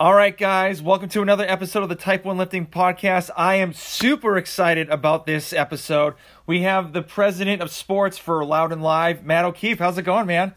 All right, guys, welcome to another episode of the Type 1 Lifting Podcast. I am super excited about this episode. We have the president of sports for Loud and Live, Matt O'Keefe. How's it going, man?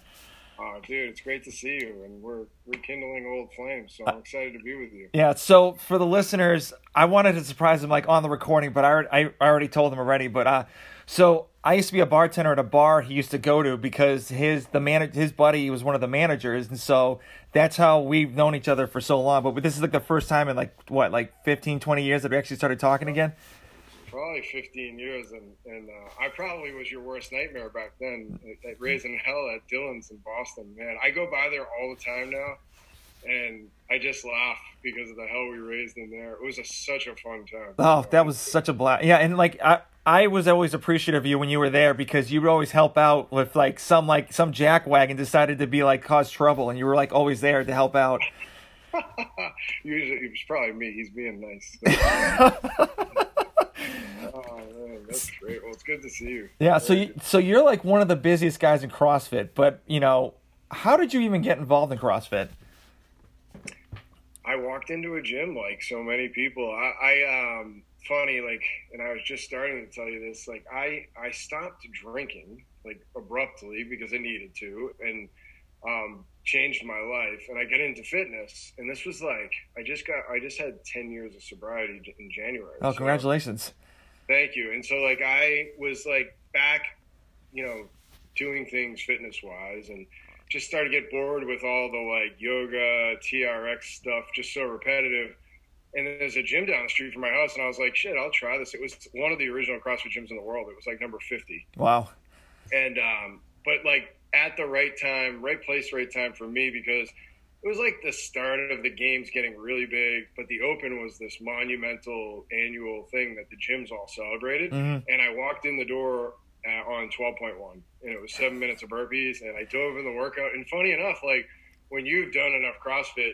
Oh, dude, it's great to see you, and we're rekindling old flames. So I'm excited to be with you. Yeah. So for the listeners, I wanted to surprise them like on the recording, but I already, I already told them already. But uh, so I used to be a bartender at a bar he used to go to because his the man his buddy was one of the managers, and so that's how we've known each other for so long. But this is like the first time in like what like 15, 20 years that we actually started talking again. Probably 15 years, and and uh, I probably was your worst nightmare back then at, at Raising Hell at Dylan's in Boston. Man, I go by there all the time now, and I just laugh because of the hell we raised in there. It was a, such a fun time. Oh, that was such a blast! Yeah, and like I. I was always appreciative of you when you were there because you would always help out with like some like some jackwagon decided to be like cause trouble and you were like always there to help out. Usually it was probably me. He's being nice. oh man, that's great. Well, it's good to see you. Yeah, so you, so you're like one of the busiest guys in CrossFit, but you know, how did you even get involved in CrossFit? I walked into a gym like so many people. I, I um funny like and i was just starting to tell you this like i i stopped drinking like abruptly because i needed to and um changed my life and i got into fitness and this was like i just got i just had 10 years of sobriety in january oh congratulations. Thank you. And so like i was like back you know doing things fitness wise and just started to get bored with all the like yoga trx stuff just so repetitive and there's a gym down the street from my house, and I was like, "Shit, I'll try this." It was one of the original CrossFit gyms in the world. It was like number fifty. Wow. And um, but like at the right time, right place, right time for me because it was like the start of the games getting really big. But the Open was this monumental annual thing that the gyms all celebrated, Mhm. and I walked in the door uh, on twelve point one, and it was seven minutes of burpees, and I dove in the workout. And funny enough, like when you've done enough CrossFit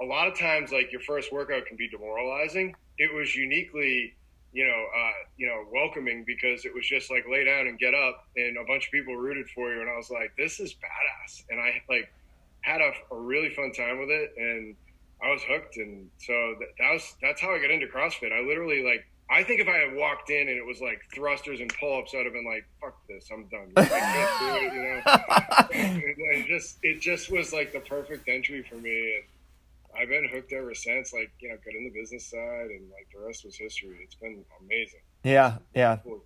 a lot of times like your first workout can be demoralizing it was uniquely you know uh, you know welcoming because it was just like lay down and get up and a bunch of people rooted for you and i was like this is badass and i like had a, a really fun time with it and i was hooked and so that, that was that's how i got into crossfit i literally like I think if I had walked in and it was like thrusters and pull-ups, I'd have been like, "Fuck this, I'm done." Like, I can't do it, you know. it just it just was like the perfect entry for me, and I've been hooked ever since. Like you know, got in the business side, and like the rest was history. It's been amazing. Yeah, yeah, Cool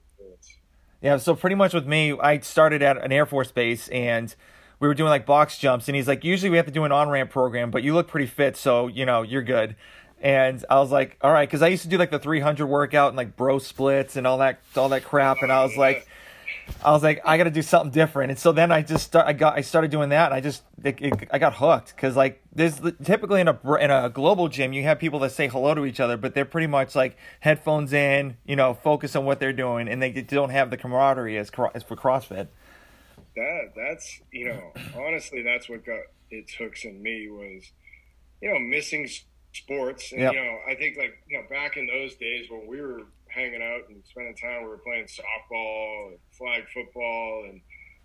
yeah. So pretty much with me, I started at an Air Force base and we were doing like box jumps, and he's like, usually we have to do an on ramp program, but you look pretty fit, so you know you're good. And I was like, all right, because I used to do like the 300 workout and like bro splits and all that, all that crap, and I was oh, like. I was like, I got to do something different, and so then I just start. I got, I started doing that, and I just, it, it, I got hooked because like there's typically in a in a global gym, you have people that say hello to each other, but they're pretty much like headphones in, you know, focus on what they're doing, and they don't have the camaraderie as, as for CrossFit. That that's you know honestly that's what got its hooks in me was you know missing sports and Yep. you know I think like you know back in those days when we were hanging out and spending time. We were playing softball flag football and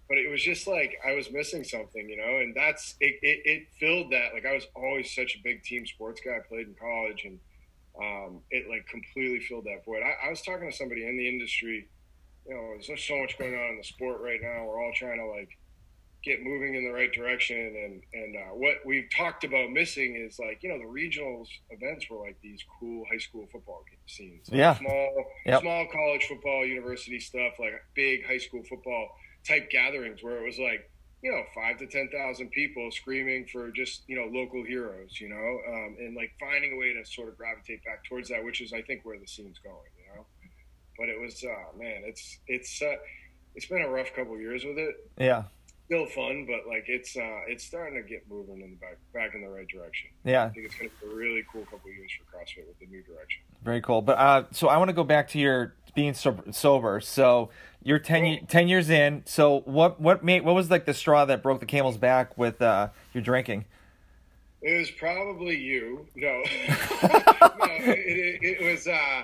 but it was just like I was missing something you know? And that's it, it, it filled that like I was always such a big team sports guy. I played in college and um, it like completely filled that void. I, I was talking to somebody in the industry you know, there's so much going on in the sport right now. We're all trying to like get moving in the right direction. And and uh, what we've talked about missing is like you know the regionals events were like these cool high school football scenes, like Yeah. small Yep. small college football, university stuff, like big high school football type gatherings where it was like you know five to ten thousand people screaming for just you know local heroes, you know, um, and like finding a way to sort of gravitate back towards that, which is I think where the scene's going, you know. But it was uh, man, it's it's uh, it's been a rough couple years with it. Yeah. Still fun, but like it's uh, it's starting to get moving in the back back in the right direction. Yeah, I think it's going to be a really cool couple years for CrossFit with the new direction. Very cool. But uh, so I want to go back to your being so- sober. So you're 10, ye- 10 years in. So what what made what was like the straw that broke the camel's back with uh, your drinking? It was probably you. No, no it, it, it was. Uh,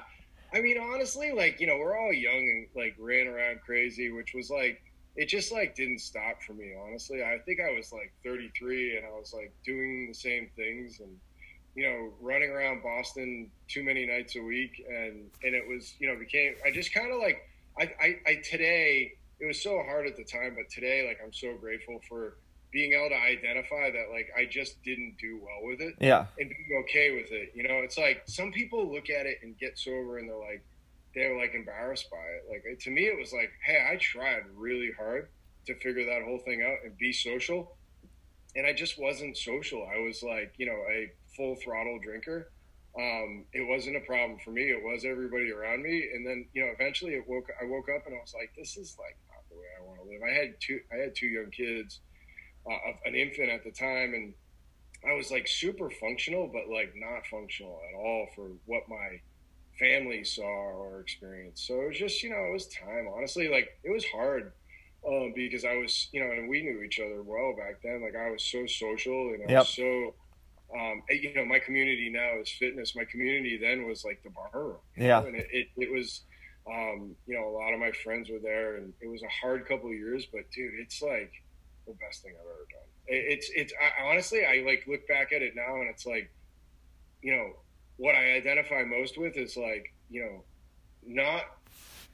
I mean, honestly, like you know, we're all young and like ran around crazy, which was like it just like didn't stop for me. Honestly, I think I was like 33 and I was like doing the same things and you know running around Boston too many nights a week and and it was you know became I just kind of like I, I I today it was so hard at the time, but today like I'm so grateful for being able to identify that like I just didn't do well with it Yeah. and being okay with it. You know, it's like some people look at it and get sober and they're like, they're like embarrassed by it. Like to me, it was like, hey, I tried really hard to figure that whole thing out and be social, and I just wasn't social. I was like, you know, a full throttle drinker. Um, it wasn't a problem for me. It was everybody around me, and then you know, eventually, it woke. I woke up and I was like, this is like not the way I want to live. I had two. I had two young kids, uh, an infant at the time, and I was like super functional, but like not functional at all for what my family saw or experienced. So it was just, you know, it was time. Honestly, like it was hard um, because I was, you know, and we knew each other well back then. Like I was so social and I Yep. was so, um, you know, my community now is fitness. My community then was like the bar room. Yeah. know, and it, it, it was, um, you know, a lot of my friends were there, and it was a hard couple of years. But dude, it's like the best thing I've ever done. It, it's it's I, honestly, I like look back at it now, and it's like, you know, what I identify most with is like, you know, not,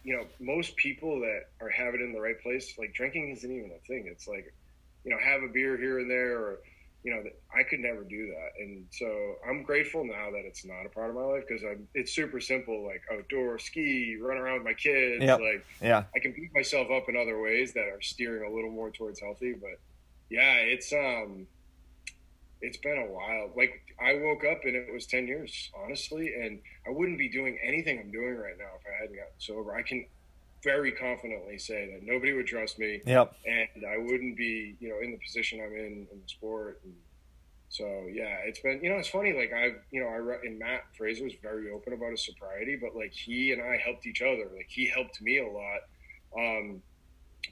you know, most people that are have it in the right place, like drinking isn't even a thing. It's like, you know, have a beer here and there, or you know, I could never do that. And so I'm grateful now that it's not a part of my life because I'm. It's super simple, like outdoor ski, run around with my kids, Yep. like Yeah. I can beat myself up in other ways that are steering a little more towards healthy. But yeah, it's um, it's been a while. Like I woke up and it was ten years, honestly, and I wouldn't be doing anything I'm doing right now if I hadn't gotten sober. I can very confidently say that nobody would trust me, Yep. and I wouldn't be, you know, in the position I'm in in the sport. And so yeah, it's been, you know, it's funny. Like I've, you know, I re- and Matt Fraser was very open about his sobriety, but like he and I helped each other. Like he helped me a lot. Um,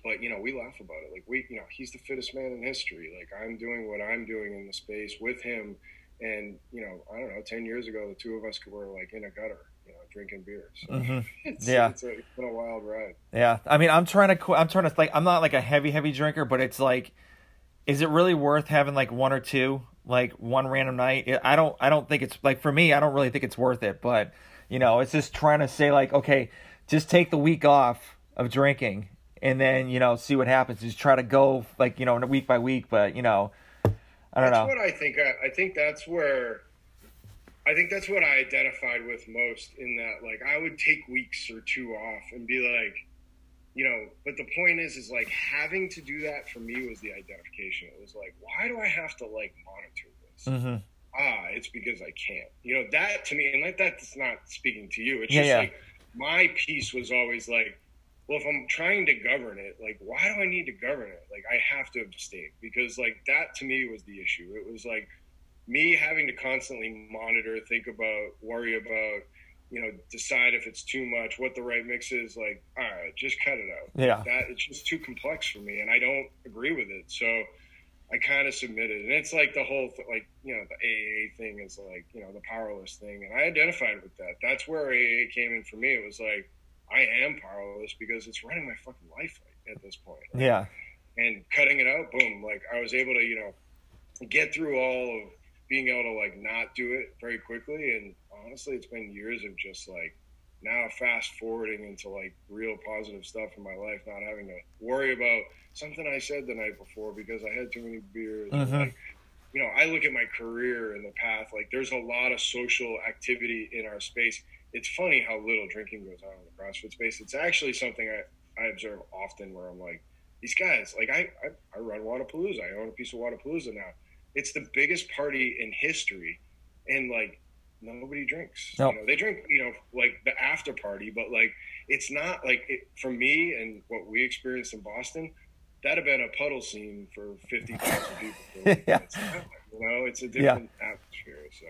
but you know, we laugh about it. Like we, you know, he's the fittest man in history. Like I'm doing what I'm doing in the space with him. And you know, I don't know. Ten years ago, the two of us were like in a gutter, you know, drinking beers So Mhm. it's, Yeah. it's, a, it's been a wild ride. Yeah, I mean, I'm trying to. I'm trying to like. I'm not like a heavy, heavy drinker, but it's like, is it really worth having like one or two, like one random night? I don't. I don't think it's like for me. I don't really think it's worth it. But you know, it's just trying to say like, okay, just take the week off of drinking, and then you know, see what happens. Just try to go like you know, week by week. But you know, I don't that's know. That's what I think. I, I think that's where. I think that's what I identified with most in that, like, I would take weeks or two off and be like, you know, but the point is, is like having to do that for me was the identification. It was like, why do I have to like monitor this? Mm-hmm. ah, it's because I can't. You know, that to me, and like that's not speaking to you. It's Yeah, just yeah. like my piece was always like, well, if I'm trying to govern it, like, why do I need to govern it? Like, I have to abstain because, like, that to me was the issue. It was like me having to constantly monitor, think about, worry about, you know, decide if it's too much, what the right mix is. Like, all right, just cut it out. Yeah. That it's just too complex for me, and I don't agree with it. So I kind of submitted, and it's like the whole th- like you know the AA thing is like you know the powerless thing, and I identified with that. That's where AA came in for me. It was like I am powerless because it's running my fucking life at this point. Yeah. And cutting it out, boom! Like I was able to you know get through all of being able to like not do it very quickly, and honestly, it's been years of just like now fast forwarding into like real positive stuff in my life, not having to worry about something I said the night before because I had too many beers. Mhm. Like, you know, I look at my career in the path, like there's a lot of social activity in our space. It's funny how little drinking goes on in the CrossFit space. It's actually something I, I observe often where I'm like, these guys, like I, I, I run Wodapalooza. I own a piece of Wodapalooza now. It's the biggest party in history. And like, nobody drinks. No. You know, they drink, you know, like the after party, but like, it's not like it, for me and what we experienced in Boston, that'd have been a puddle scene for 50,000 people. Yeah. It's not, you know, it's a different atmosphere. So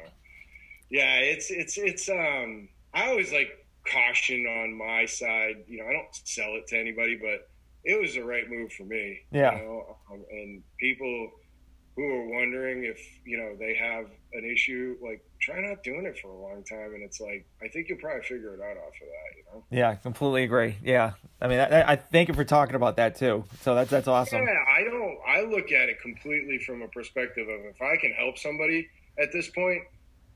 yeah, it's, it's, it's, um, I always like caution on my side, you know, I don't sell it to anybody, but it was the right move for me. Yeah. You know? um, and people who are wondering if, you know, they have an issue, like try not doing it for a long time. And it's like, I think you'll probably figure it out off of that, you know? Yeah, completely agree. Yeah, I mean, I, I thank you for talking about that too. So that's that's awesome. Yeah, I don't. I look at it completely from a perspective of if I can help somebody at this point,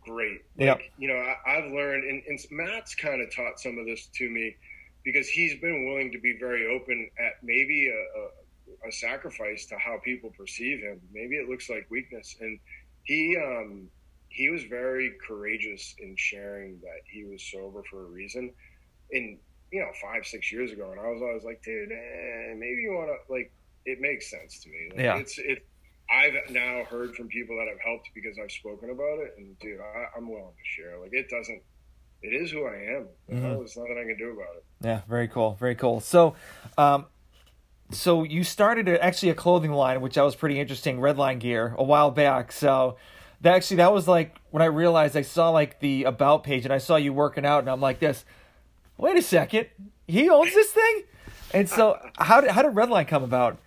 great. Yep. Like, you know, I, I've learned, and, and Matt's kind of taught some of this to me because he's been willing to be very open at maybe a, a, a sacrifice to how people perceive him. Maybe it looks like weakness, and he um, he was very courageous in sharing that he was sober for a reason. And you know, five six years ago, and I was always like, dude, eh, maybe you want to like. It makes sense to me. Like, Yeah. It's it. I've now heard from people that have helped because I've spoken about it, and dude, I, I'm willing to share. Like it doesn't. It is who I am. You know, There's nothing I can do about it. Yeah, very cool, very cool. So, um, so you started a, actually a clothing line, which I was pretty interesting, Redline Gear, a while back. So, that actually that was like when I realized I saw like the about page and I saw you working out, and I'm like this. Wait a second, he owns this thing, and so how did how did Redline come about?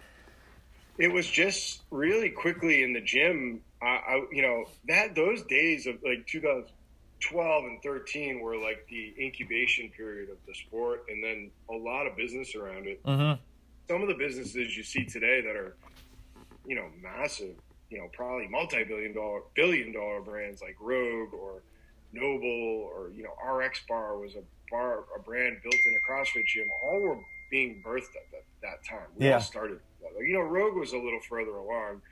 It was just really quickly in the gym. I, I you know, that those days of like 2012 and 13 were like the incubation period of the sport, and then a lot of business around it. Mm-hmm. Some of the businesses you see today that are, you know, massive, you know, probably multi-billion dollar, billion dollar brands like Rogue or NOBULL or you know RX Bar was a bar, a brand built in a CrossFit gym. All were being birthed at that, that time. We Yeah. all started You know, Rogue was a little further along,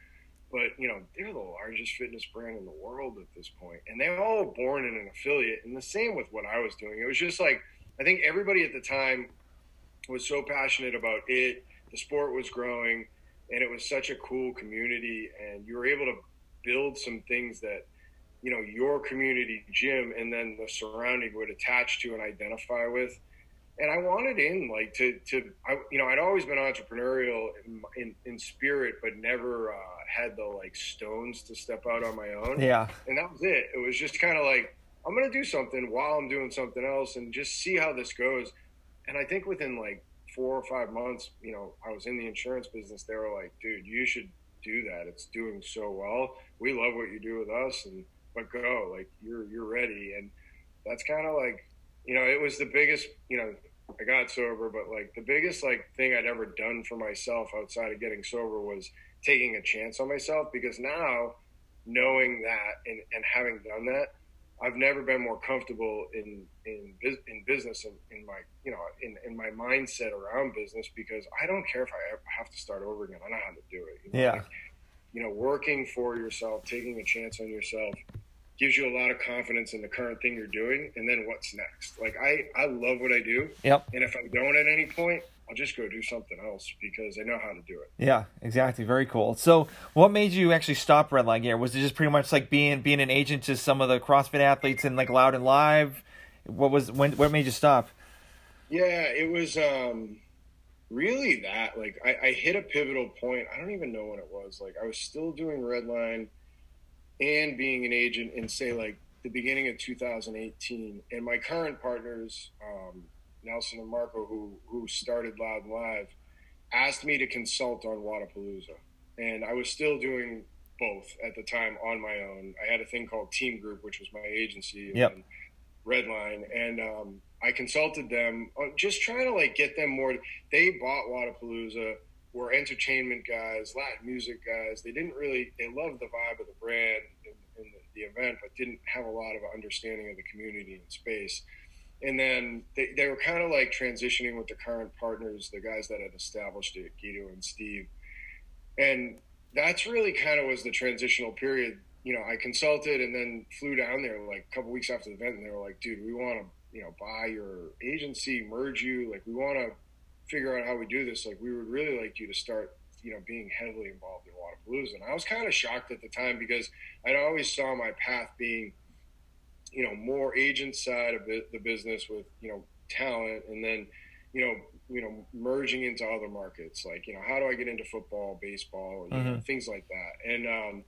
but you know they're the largest fitness brand in the world at this point, and they were all born in an affiliate. And the same with what I was doing. It was just like I think everybody at the time was so passionate about it. The sport was growing, and it was such a cool community, and you were able to build some things that you know your community gym and then the surrounding would attach to and identify with and i wanted in like to to I, you know i'd always been entrepreneurial in, in, in spirit but never uh, had the like stones to step out on my own. Yeah, and that was it. It was just kind of like i'm gonna do something while i'm doing something else and just see how this goes. And i think within like four or five months you know i was in the insurance business they were like dude you should do that. It's doing so well. We love what you do with us and but go like you're you're ready. And that's kind of like you know it was the biggest you know i got sober but like the biggest like thing i'd ever done for myself outside of getting sober was taking a chance on myself because now knowing that and, and having done that i've never been more comfortable in in in business and in my you know in, in my mindset around business because i don't care if i have to start over again i know how to do it you know? yeah, Like, you know, working for yourself, taking a chance on yourself gives you a lot of confidence in the current thing you're doing and then what's next. Like I, I love what I do. yep. And if I don't at any point, I'll just go do something else because I know how to do it. Yeah, exactly. Very cool. So, what made you actually stop Redline Gear? Was it just pretty much like being being an agent to some of the CrossFit athletes and like Loud and Live? What was when? What made you stop? Yeah, it was um, really that. Like, I, I hit a pivotal point. I don't even know when it was. Like, I was still doing Redline and being an agent in, say, like the beginning of 2018. And my current partners, um, Nelson and Marco, who who started Loud and Live, asked me to consult on Wodapalooza, and I was still doing both at the time on my own. I had a thing called Team Group, which was my agency. Yep. And Redline, and um, I consulted them just trying to like get them more. They bought Wodapalooza, were entertainment guys, Latin music guys. They didn't really they loved the vibe of the brand and, and the, the event, but didn't have a lot of understanding of the community and space. and then they, they were kind of like transitioning with the current partners, the guys that had established it, Guido and Steve. And that's really kind of was the transitional period. You know, I consulted and then flew down there like a couple weeks after the event, and they were like, "Dude, we want to, you know, buy your agency, merge you. Like, we want to figure out how we do this. Like, we would really like you to start, you know, being heavily involved in Wodapalooza." And I was kind of shocked at the time because I'd always saw my path being, you know, more agent side of the business with, you know, talent, and then, you know, you know, merging into other markets. Like, you know, how do I get into football, baseball, mm-hmm. know, things like that. And um,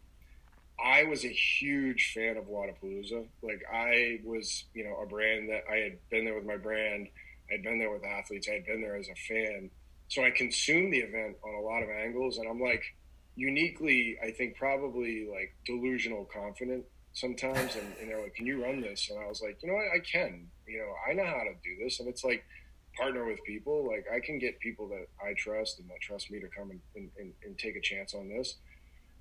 I was a huge fan of Wodapalooza. Like, I was, you know, a brand that I had been there with my brand. I'd been there with athletes. I had been there as a fan. So I consumed the event on a lot of angles. And I'm like, uniquely, I think probably like delusional confident sometimes. And, and they're like, can you run this? And I was like, you know what? I can. You know, I know how to do this. And it's like, partner with people. Like I can get people that I trust and that trust me to come and, and, and, and take a chance on this.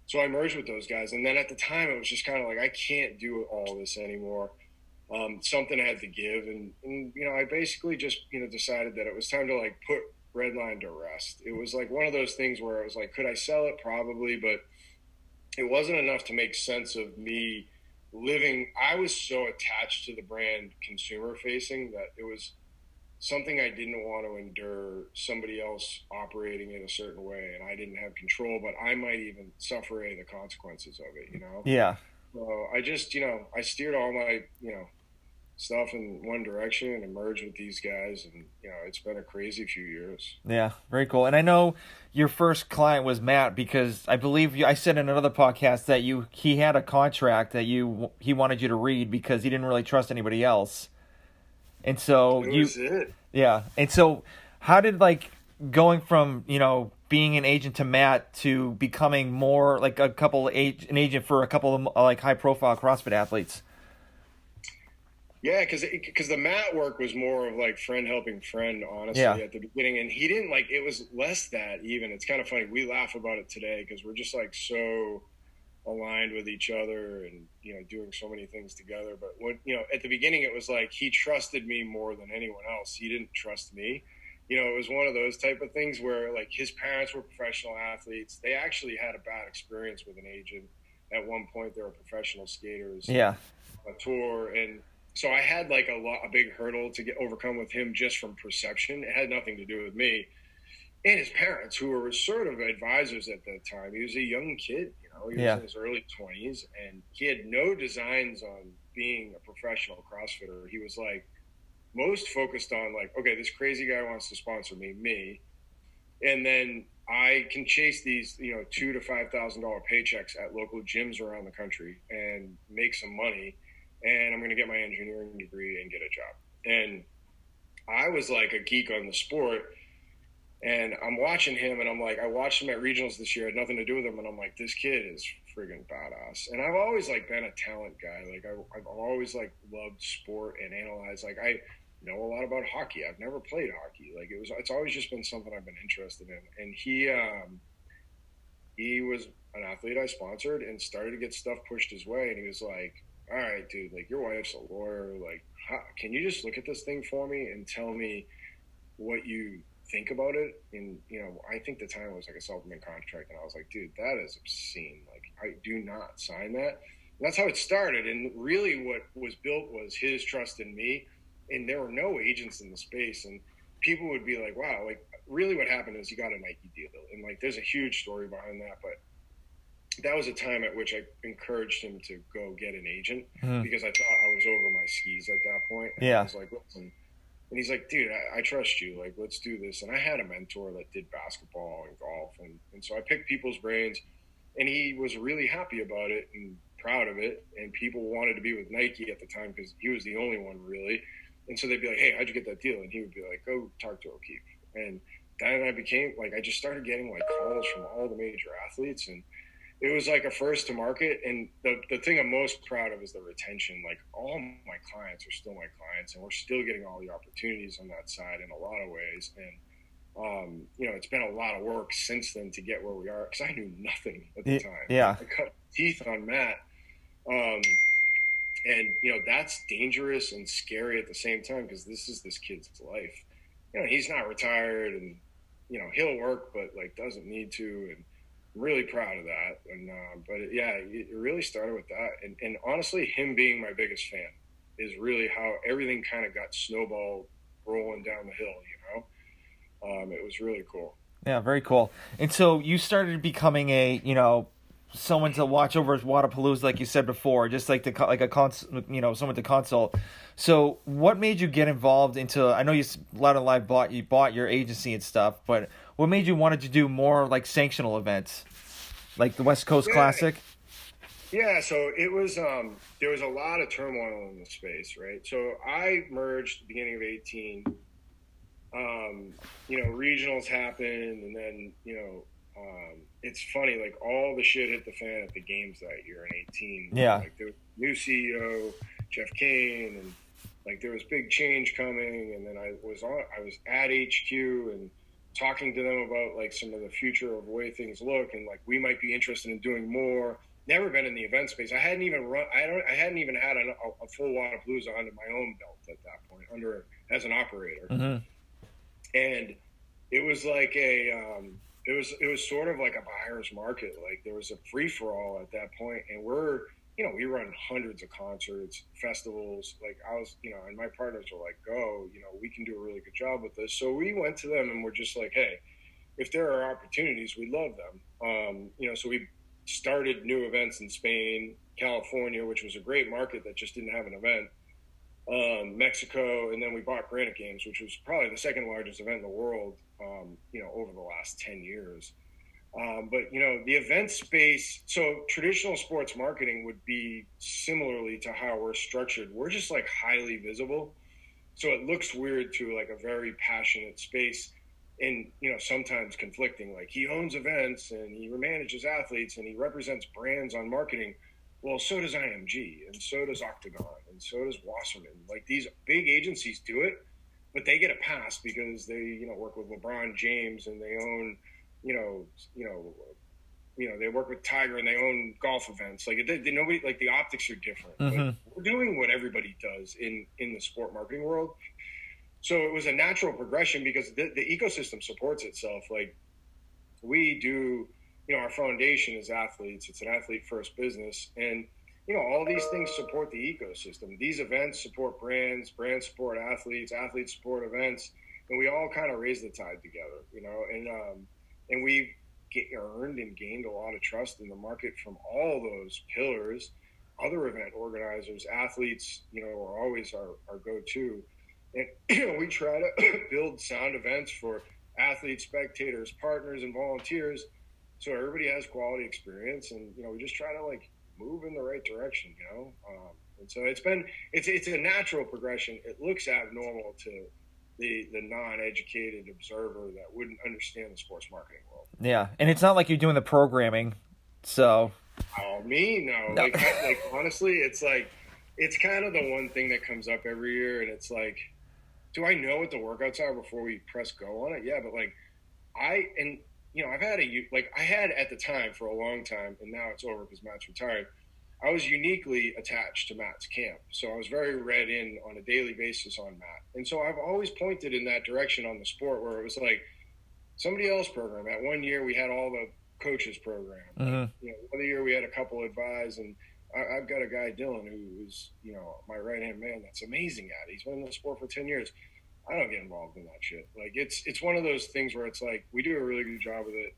So I merged with those guys. And then at the time it was just kind of like, I can't do all this anymore. Um, something I had to give. And, and, you know, I basically just, you know, decided that it was time to like put Redline to rest. It was like one of those things where I was like, could I sell it? Probably, but it wasn't enough to make sense of me living. I was so attached to the brand consumer facing that it was, something I didn't want to endure somebody else operating in a certain way and I didn't have control, but I might even suffer the consequences of it, you know? Yeah. So I just, you know, I steered all my, you know, stuff in one direction and merged with these guys and you know it's been a crazy few years. Yeah very cool. And i know your first client was matt because i believe you, i said in another podcast that you he had a contract that you he wanted you to read because he didn't really trust anybody else. And so you, yeah. And so, how did like going from you know being an agent to Matt to becoming more like a couple age an agent for a couple of uh, like high profile CrossFit athletes? Yeah, because because the Matt work was more of like friend helping friend, honestly, yeah. at the beginning, and he didn't like it was less that even. It's kind of funny. We laugh about it today because we're just like so aligned with each other and you know doing so many things together but what you know at the beginning it was like he trusted me more than anyone else he didn't trust me you know it was one of those type of things where like his parents were professional athletes. They actually had a bad experience with an agent. At one point they were professional skaters. Yeah. A tour. And so i had like a lot a big hurdle to get overcome with him just from perception. It had nothing to do with me. And his parents who were sort of advisors at that time he was a young kid you know, he was yeah. in his early 20s and he had no designs on being a professional CrossFitter. He was like most focused on like, okay, this crazy guy wants to sponsor me, me, and then I can chase these, you know, two to five thousand dollar paychecks at local gyms around the country and make some money, and I'm going to get my engineering degree and get a job. And I was like a geek on the sport and I'm watching him, and I'm like, I watched him at regionals this year. had nothing to do with him, and I'm like, this kid is friggin' badass. And I've always like been a talent guy. Like I, have always like loved sport and analyzed. Like I know a lot about hockey. I've never played hockey. Like it was, it's always just been something I've been interested in. And he, um, he was an athlete I sponsored and started to get stuff pushed his way. And he was like, all right, dude, like your wife's a lawyer. Like, how, can you just look at this thing for me and tell me what you think about it. And you know, I think the time was like a supplement contract, and I was like, dude, that is obscene. Like, I do not sign that. And that's how it started. And really, what was built was his trust in me. And there were no agents in the space, and people would be like, wow, like really, what happened is you got a Nike deal, and like there's a huge story behind that, but. That was a time at which I encouraged him to go get an agent mm-hmm. because I thought I was over my skis at that point. And yeah. I was like, listen, and he's like, dude, I, I, trust you. Like, let's do this. And I had a mentor that did basketball and golf. And, and so I picked people's brains and he was really happy about it and proud of it. And people wanted to be with Nike at the time because he was the only one really. And so they'd be like, hey, how'd you get that deal? And he would be like, go talk to O'Keefe. And then I became like, I just started getting like calls from all the major athletes. And it was like a first to market. And the, the thing I'm most proud of is the retention. Like all my clients are still my clients, and we're still getting all the opportunities on that side in a lot of ways. And um, you know, it's been a lot of work since then to get where we are because I knew nothing at the time. Yeah, I cut teeth on Matt. Um, and you know that's dangerous and scary at the same time because this is this kid's life. You know, he's not retired, and you know he'll work, but like doesn't need to, and I'm really proud of that. And uh, but it, yeah, it really started with that, and, and honestly, him being my biggest fan is really how everything kind of got snowballed rolling down the hill. You know, um, it was really cool. Yeah, very cool. And so you started becoming a, you know, someone to watch over Wodapalooza, like you said before, just like the like a cons, you know, someone to consult. So, what made you get involved into? I know you Loud and Live bought you bought your agency and stuff, but what made you wanted to do more like sanctional events, like the West Coast Yeah. Classic? Yeah, so it was um there was a lot of turmoil in the space, right? So I merged beginning of eighteen. Um, you know, regionals happened and then, you know, um, it's funny, like all the shit hit the fan at the games that year in eighteen. Yeah. Like there was new CEO, Jeff Kane, and like there was big change coming and then I was on I was at HQ and talking to them about like some of the future of the way things look and like we might be interested in doing more never been in the event space. I hadn't even run. I don't. I hadn't even had a, a full Wodapalooza under my own belt at that point, under as an operator. hmm And it was like a. Um, it was it was sort of like a buyer's market. Like there was a free for all at that point, and we're you know we run hundreds of concerts, festivals. Like I was you know, and my partners were like, "Go, you know, we can do a really good job with this." So we went to them and we're just like, "Hey." If there are opportunities, we love them. Um, you know, so we started new events in Spain, California, which was a great market that just didn't have an event, um, Mexico, and then we bought Granite Games, which was probably the second largest event in the world, um, you know, over the last 10 years. Um, but, you know, the event space, so traditional sports marketing would be similarly to how we're structured. We're just like highly visible. So it looks weird to like a very passionate space and you know sometimes conflicting like he owns events and he manages athletes and he represents brands on marketing well so does img and so does octagon and so does wasserman like these big agencies do it but they get a pass because they you know work with lebron james and they own you know you know you know they work with tiger and they own golf events. Like nobody like the optics are different. Mhm. we're doing what everybody does in in the sport marketing world. So it was a natural progression because the, the ecosystem supports itself. Like we do you know our foundation is athletes. It's an athlete first business. And you know all these things support the ecosystem. These events support brands brands support athletes athletes support events and we all kind of raise the tide together you know? And um and we've get, earned and gained a lot of trust in the market from all those pillars. Other event organizers athletes you know are always our, our go-to. And you know, we try to build sound events for athletes, spectators, partners, and volunteers, so everybody has quality experience. And you know, we just try to like move in the right direction. You know, um, and so it's been it's it's a natural progression. It looks abnormal to the the non-educated observer that wouldn't understand the sports marketing world. Yeah, and it's not like you're doing the programming, so Oh, me? No. No. Like, I- like honestly, it's like it's kind of the one thing that comes up every year, and it's like, do I know what the workouts are before we press go on it? Yeah, but like, I and you know, I've had a like I had at the time for a long time, and now it's over because Matt's retired. I was uniquely attached to Matt's camp, so I was very read in on a daily basis on Matt, and so I've always pointed in that direction on the sport where it was like somebody else program. At one year, we had all the coaches program mhm. you know, other year we had a couple advise, and I, I've got a guy Dylan who is, you know, my right hand man. That's amazing at. it. He's been in the sport for ten years. I don't get involved in that shit. Like it's it's one of those things where it's like we do a really good job with it.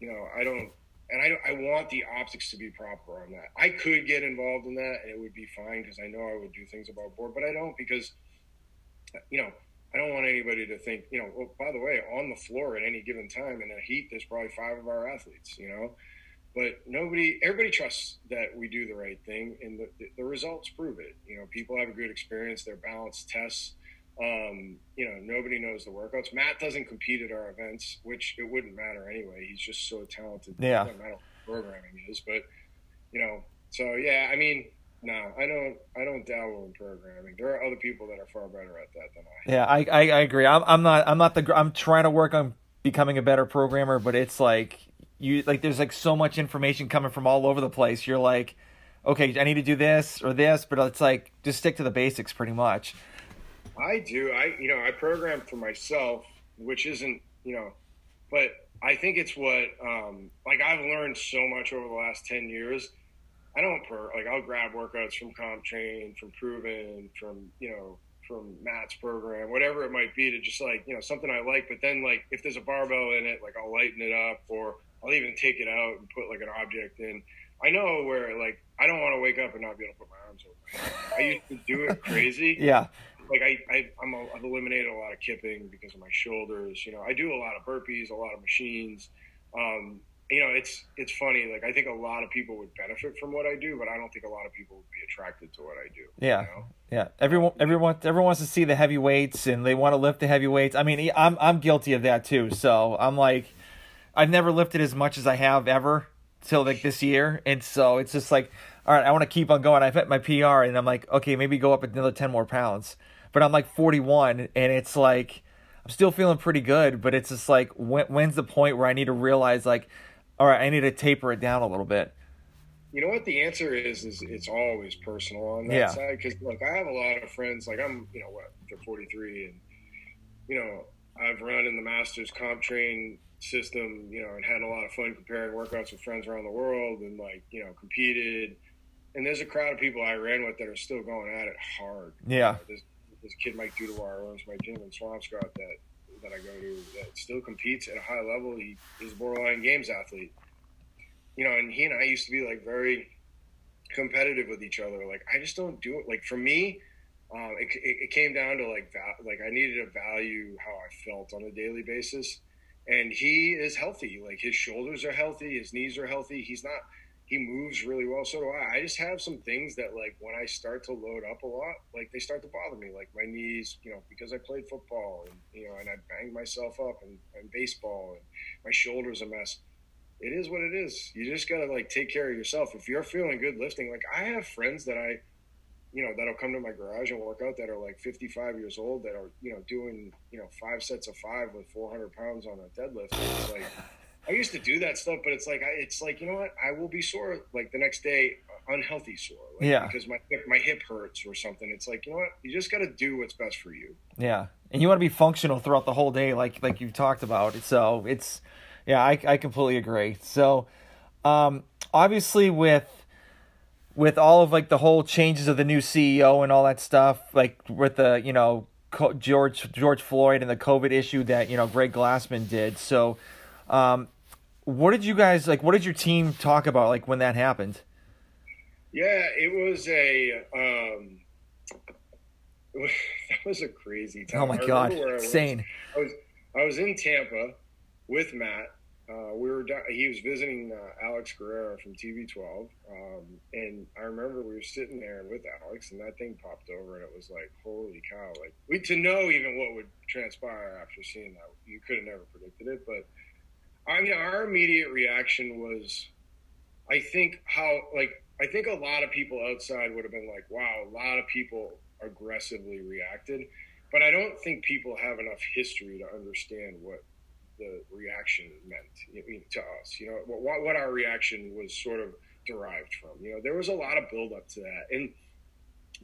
You know, I don't, and I I want the optics to be proper on that. I could get involved in that, and it would be fine because I know I would do things above board, but I don't because, you know. I don't want anybody to think, you know, well, by the way, on the floor at any given time in a heat, there's probably five of our athletes, you know, but nobody everybody trusts that we do the right thing and the, the, the results prove it you know people have a good experience their balance tests um, you know nobody knows the workouts matt doesn't compete at our events which it wouldn't matter anyway he's just so talented Yeah. it matter programming is but you know so yeah i mean no i don't i don't dabble in programming there are other people that are far better at that than i Yeah, I, I, I agree. I'm I'm not I'm not the I'm trying to work on becoming a better programmer, but it's like you like there's like so much information coming from all over the place. You're like, okay, I need to do this or this, but it's like just stick to the basics pretty much. I do. I you know I program for myself, which isn't you know, but I think it's what um, like I've learned so much over the last ten years. I don't like I'll grab workouts from Comp CompTrain, from Proven, from you know from Matt's program, whatever it might be, to just like you know something I like. But then like if there's a barbell in it, like I'll lighten it up, or I'll even take it out and put like an object in. I know where like I don't want to wake up and not be able to put my arms over my. I used to do it crazy. yeah. Like I, I I'm a, I've eliminated a lot of kipping because of my shoulders. You know, I do a lot of burpees, a lot of machines. Um, you know, it's it's funny. Like I think a lot of people would benefit from what I do, but I don't think a lot of people would be attracted to what I do. Yeah, you know? yeah. Everyone, everyone, everyone wants to see the heavy weights and they want to lift the heavy weights. I mean, I'm I'm guilty of that too. So I'm like, I've never lifted as much as I have ever till like this year, and so it's just like, all right, I want to keep on going. I've hit my PR, and I'm like, okay, maybe go up another ten more pounds. But I'm like 41, and it's like. I'm still feeling pretty good, but it's just like when, when's the point where I need to realize like all right, I need to taper it down a little bit. You know what the answer is? Is it's always personal on that yeah. side because like I have a lot of friends. Like I'm, you know, what, they're 43, and you know, I've run in the Masters comp train system, you know, and had a lot of fun comparing workouts with friends around the world, and like you know, competed. And there's a crowd of people I ran with that are still going at it hard. Yeah. You know, this kid Mike Dudawar owns my gym in Swampscott that that I go to that still competes at a high level. He is a borderline games athlete. You know, and he and I used to be like very competitive with each other. Like I just don't do it. Like for me, um, it, it, it, came down to like that. Like I needed to value how I felt on a daily basis. And he is healthy. Like his shoulders are healthy, his knees are healthy. He's not he moves really well. So do I. I just have some things that like when I start to load up a lot, like they start to bother me. Like my knees, you know, because I played football and you know, and I banged myself up and, and baseball and my shoulders a mess. It is what it is. You just gotta like take care of yourself. If you're feeling good lifting, like I have friends that I you know, that'll come to my garage and work out that are like 55 years old that are, you know, doing, you know, five sets of five with 400 pounds on a deadlift. It's like, I used to do that stuff, but it's like I, it's like you know what? I will be sore like the next day, unhealthy sore. Like, yeah. Because my my hip hurts or something. It's like you know what? You just got to do what's best for you. Yeah, and you want to be functional throughout the whole day, like like you talked about. So it's yeah, I I completely agree. So, um, obviously with with all of like the whole changes of the new CEO and all that stuff, like with the you know George George Floyd and the COVID issue that you know Greg Glassman did. So. Um, what did you guys like? What did your team talk about like when that happened? Yeah, it was a um, that was a crazy time. Oh my god, insane! I was I was in Tampa with Matt. Uh, we were he was visiting uh, Alex Guerrero from TB12, um, and I remember we were sitting there with Alex, and that thing popped over, and it was like, holy cow! Like we to know even what would transpire after seeing that, you could have never predicted it, but I mean, our immediate reaction was, I think how like I think a lot of people outside would have been like, "Wow, a lot of people aggressively reacted," but I don't think people have enough history to understand what the reaction meant to us. You know, what what our reaction was sort of derived from. You know, there was a lot of build up to that, and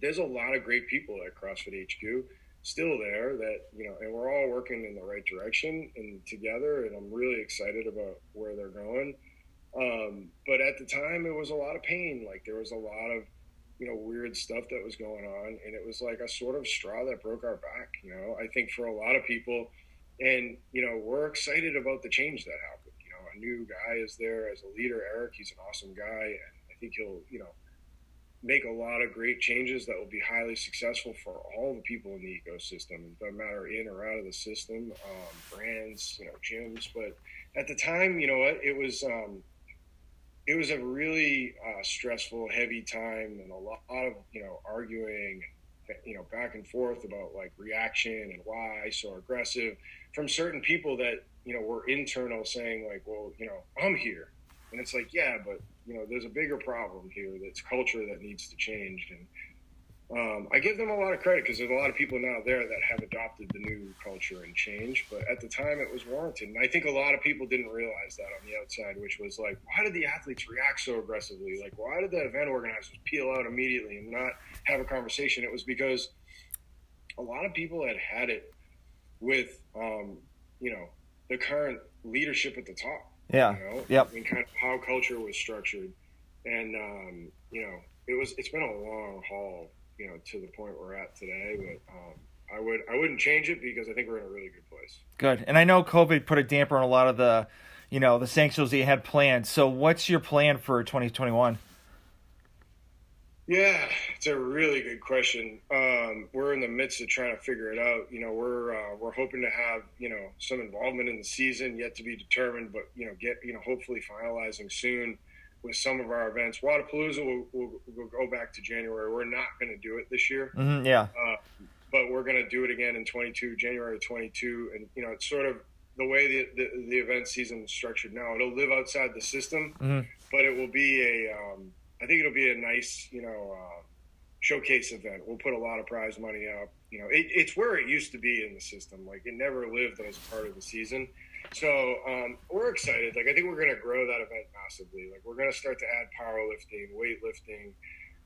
there's a lot of great people at CrossFit HQ still there that you know and we're all working in the right direction and together and i'm really excited about where they're going. Um, but at the time it was a lot of pain. Like there was a lot of you know weird stuff that was going on and it was like a sort of straw that broke our back you know? I think for a lot of people and you know we're excited about the change that happened you know? A new guy is there as a leader. Eric he's an awesome guy and i think he'll you know make a lot of great changes that will be highly successful for all the people in the ecosystem. It doesn't matter in or out of the system, um, brands, you know, gyms. But at the time, you know what, it was um, it was a really uh, stressful, heavy time, and a lot of you know arguing, you know, back and forth about like reaction and why so aggressive from certain people that you know were internal, saying like, well, you know, I'm here, and it's like, yeah, but you know, there's a bigger problem here that's culture that needs to change. And um, I give them a lot of credit because there's a lot of people now there that have adopted the new culture and change. But at the time, it was warranted, and I think a lot of people didn't realize that on the outside, which was like, why did the athletes react so aggressively? Like, why did the event organizers peel out immediately and not have a conversation? It was because a lot of people had had it with, um, you know, the current leadership at the top. Yeah. You know? Yep. I mean, kind of how culture was structured, and um, you know, it was. It's been a long haul you know to the point we're at today. But um, I would I wouldn't change it because I think we're in a really good place. Good, and I know COVID put a damper on a lot of the, you know, the sanctions that you had planned. So what's your plan for 2021? Yeah, it's a really good question. Um, we're in the midst of trying to figure it out. You know, we're uh, we're hoping to have you know some involvement in the season yet to be determined, but you know, get you know hopefully finalizing soon with some of our events. Wodapalooza will will will go back to January. We're not going to do it this year. Mm-hmm, yeah. Uh, but we're going to do it again in 22, January 22. And, you know, it's sort of the way the, the, the event season is structured now. It'll live outside the system, mm-hmm. but it will be a, um, I think it'll be a nice, you know, uh, showcase event. We'll put a lot of prize money up. You know, it, it's where it used to be in the system. Like it never lived as part of the season. So um, we're excited. Like I think we're going to grow that event massively. Like we're going to start to add powerlifting, weightlifting,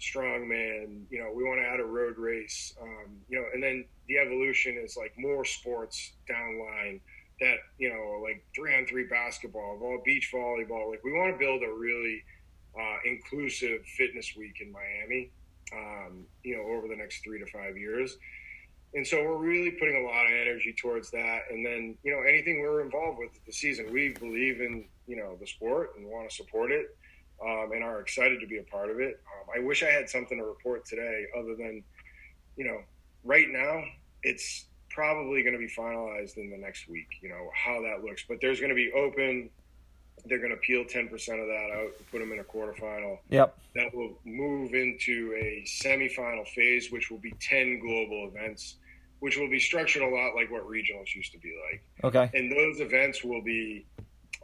strongman. You know, we want to add a road race. Um, you know, and then the evolution is like more sports downline. That you know, like three on three basketball, all beach volleyball. Like we want to build a really uh, inclusive fitness week in Miami. Um, you know, over the next three to five years and so we're really putting a lot of energy towards that. And then, you know, anything we're involved with the season, we believe in, you know, the sport and want to support it um, and are excited to be a part of it. Um, I wish I had something to report today other than, you know, right now it's probably going to be finalized in the next week, you know, how that looks. But there's going to be open. They're going to peel 10% of that out and put them in a quarterfinal. Yep. That will move into a semifinal phase, which will be 10 global events which will be structured a lot like what regionals used to be like. Okay. And those events will be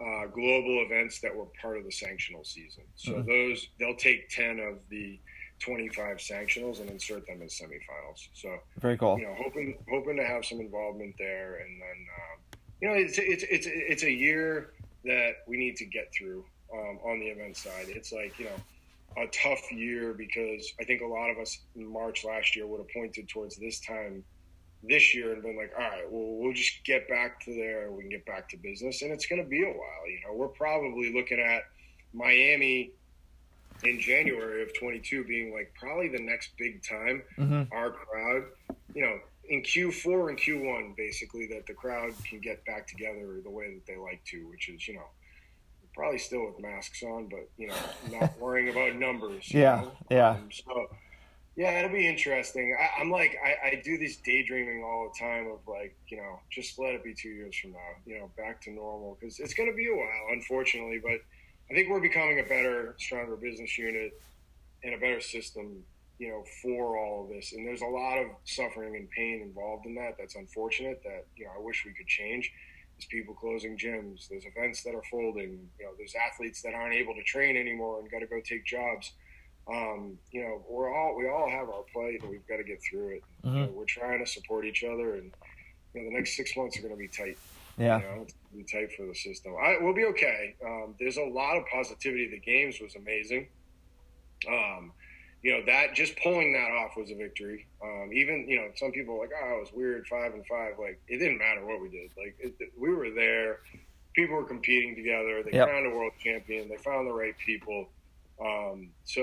uh, global events that were part of the sanctional season. So mm-hmm. those they'll take ten of the 25 sanctionals and insert them as semifinals. So very cool. You know, hoping hoping to have some involvement there, and then um, you know, it's it's it's it's a year that we need to get through um, on the event side. It's like you know a tough year because I think a lot of us in March last year would have pointed towards this time this year and been like, all right, well, we'll just get back to there. We can get back to business, and it's going to be a while. You know, we're probably looking at Miami in January of 22 being like probably the next big time. Mm-hmm. Our crowd, you know, in Q4 and Q1, basically that the crowd can get back together the way that they like to, which is you know. Probably still with masks on, but you know, not worrying about numbers. Yeah, know? yeah. Um, so, yeah, it'll be interesting. I, am like, I, I, do this daydreaming all the time of like, you know, just let it be two years from now, you know, back to normal because it's going to be a while, unfortunately. But I think we're becoming a better, stronger business unit and a better system, you know, for all of this. And there's a lot of suffering and pain involved in that. That's unfortunate. That you know, I wish we could change. There's people closing gyms. There's events that are folding. You know, there's athletes that aren't able to train anymore and got to go take jobs um, you know, we're all we all have our plate, and we've got to get through it. Mm-hmm. You know, we're trying to support each other, and you know, the next six months are going to be tight. Yeah, you know, be tight for the system. I, we'll be okay. Um, there's a lot of positivity. The games was amazing. Um, you know that just pulling that off was a victory. Um, even you know some people like, oh, it was weird, five and five. Like it didn't matter what we did. Like it, we were there. People were competing together. They yep. found a world champion. They found the right people. Um, so,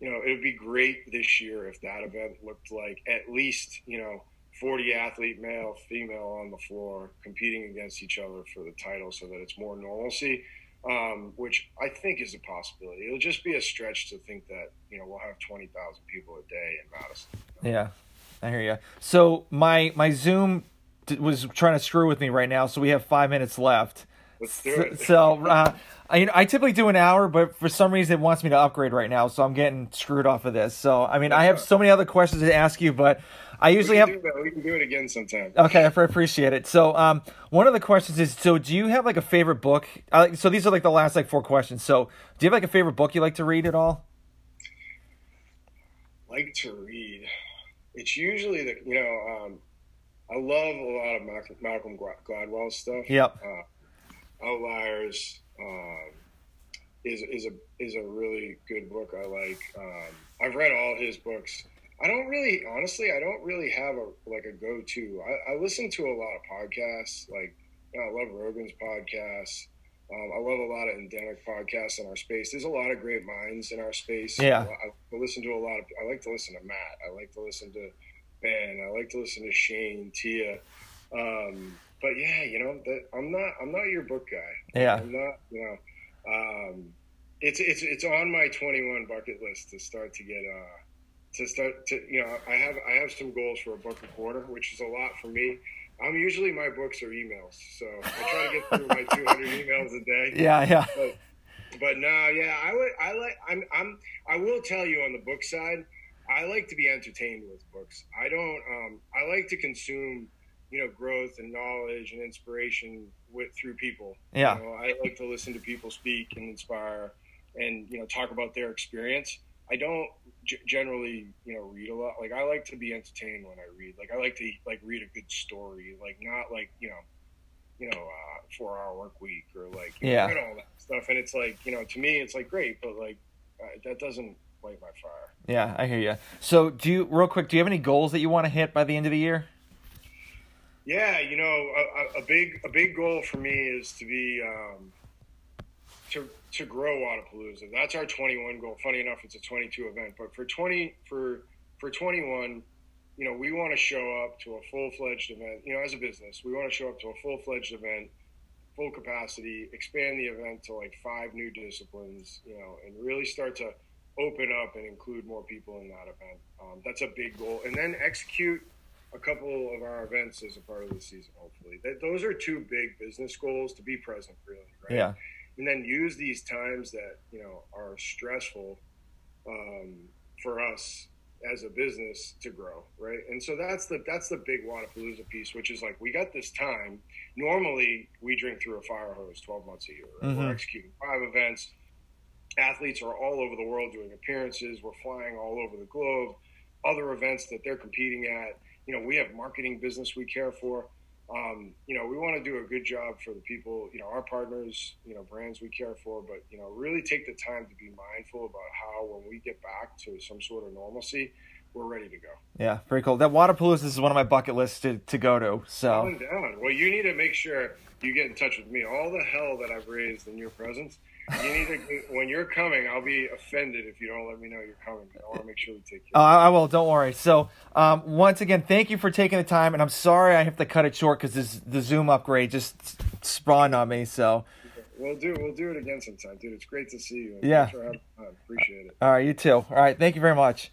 you know, it would be great this year if that event looked like at least, you know, 40 athlete, male, female on the floor competing against each other for the title so that it's more normalcy, um, which I think is a possibility. It'll just be a stretch to think that, you know, we'll have 20,000 people a day in Madison. Yeah, I hear you. So my, my Zoom was trying to screw with me right now, so we have five minutes left. Let's do it. So, uh, I, I typically do an hour, but for some reason it wants me to upgrade right now, so I'm getting screwed off of this. So, I mean, I have so many other questions to ask you, but I usually we have. we can do it again sometime. Okay, I appreciate it. So, um, one of the questions is: so, do you have like a favorite book? Uh, so, these are like the last like four questions. So, do you have like a favorite book you like to read at all? like like to read, it's usually the you know um, I love a lot of Malcolm, Malcolm Gladwell stuff. Yep. Uh, Outliers um, is is a is a really good book. I like. Um, I've read all his books. I don't really, honestly, I don't really have a like a go to. I, I, listen to a lot of podcasts. Like I love Rogan's podcast. Um, I love a lot of endemic podcasts in our space. There's a lot of great minds in our space. Yeah. I, I listen to a lot of. I like to listen to Matt. I like to listen to Ben. I like to listen to Shane, Tia. Um, but yeah, you know, that I'm not. I'm not your book guy. Yeah. I'm not. You know. Um, it's it's it's on my 21 bucket list to start to get uh to start to you know I have I have some goals for a book a quarter, which is a lot for me. I'm usually my books are emails, so I try to get through my 200 emails a day. Yeah, yeah. But, but no, yeah, I would I like I'm I'm I will tell you on the book side, I like to be entertained with books. I don't um I like to consume you know growth and knowledge and inspiration with through people. Yeah. You know, I like to listen to people speak and inspire and you know talk about their experience. I don't g- generally you know read a lot. Like I like to be entertained when I read. Like I like to like read a good story. Like not like you know you know uh, four hour work week or like you yeah know, all that stuff. And it's like you know to me it's like great, but like uh, that doesn't light my fire. Yeah, I hear you. So do you real quick? Do you have any goals that you want to hit by the end of the year? Yeah, you know, a, a big a big goal for me is to be um, to to grow Wodapalooza. That's our 21 goal. Funny enough, it's a 22 event, but for 20 for for 21, you know, we want to show up to a full fledged event. You know, as a business, we want to show up to a full fledged event, full capacity, expand the event to like five new disciplines. You know, and really start to open up and include more people in that event. Um, that's a big goal, and then execute a couple of our events as a part of the season. Hopefully, that, those are two big business goals to be present. Really, right? Yeah and then use these times that you know are stressful um, for us as a business to grow, right? And so that's the that's the big Wodapalooza piece, which is like we got this time. Normally, we drink through a fire hose twelve months a year. Right? Mm-hmm. We're executing five events. Athletes are all over the world doing appearances. We're flying all over the globe. Other events that they're competing at. You know, we have marketing business we care for um, you know, we want to do a good job for the people, you know, our partners, you know, brands we care for, but, you know, really take the time to be mindful about how when we get back to some sort of normalcy, we're ready to go. Yeah, very cool. That Wodapalooza is one of my bucket lists to, to go to. So, down. Well, you need to make sure you get in touch with me. All the hell that I've raised in your presence you need to when you're coming. I'll be offended if you don't let me know you're coming. I want to make sure we take care. Uh, I will. Don't worry. So um, once again, thank you for taking the time, and I'm sorry I have to cut it short because the Zoom upgrade just spawned on me. So we'll do we'll do it again sometime, dude. It's great to see you. Yeah, I appreciate it. All right, you too. All right, thank you very much.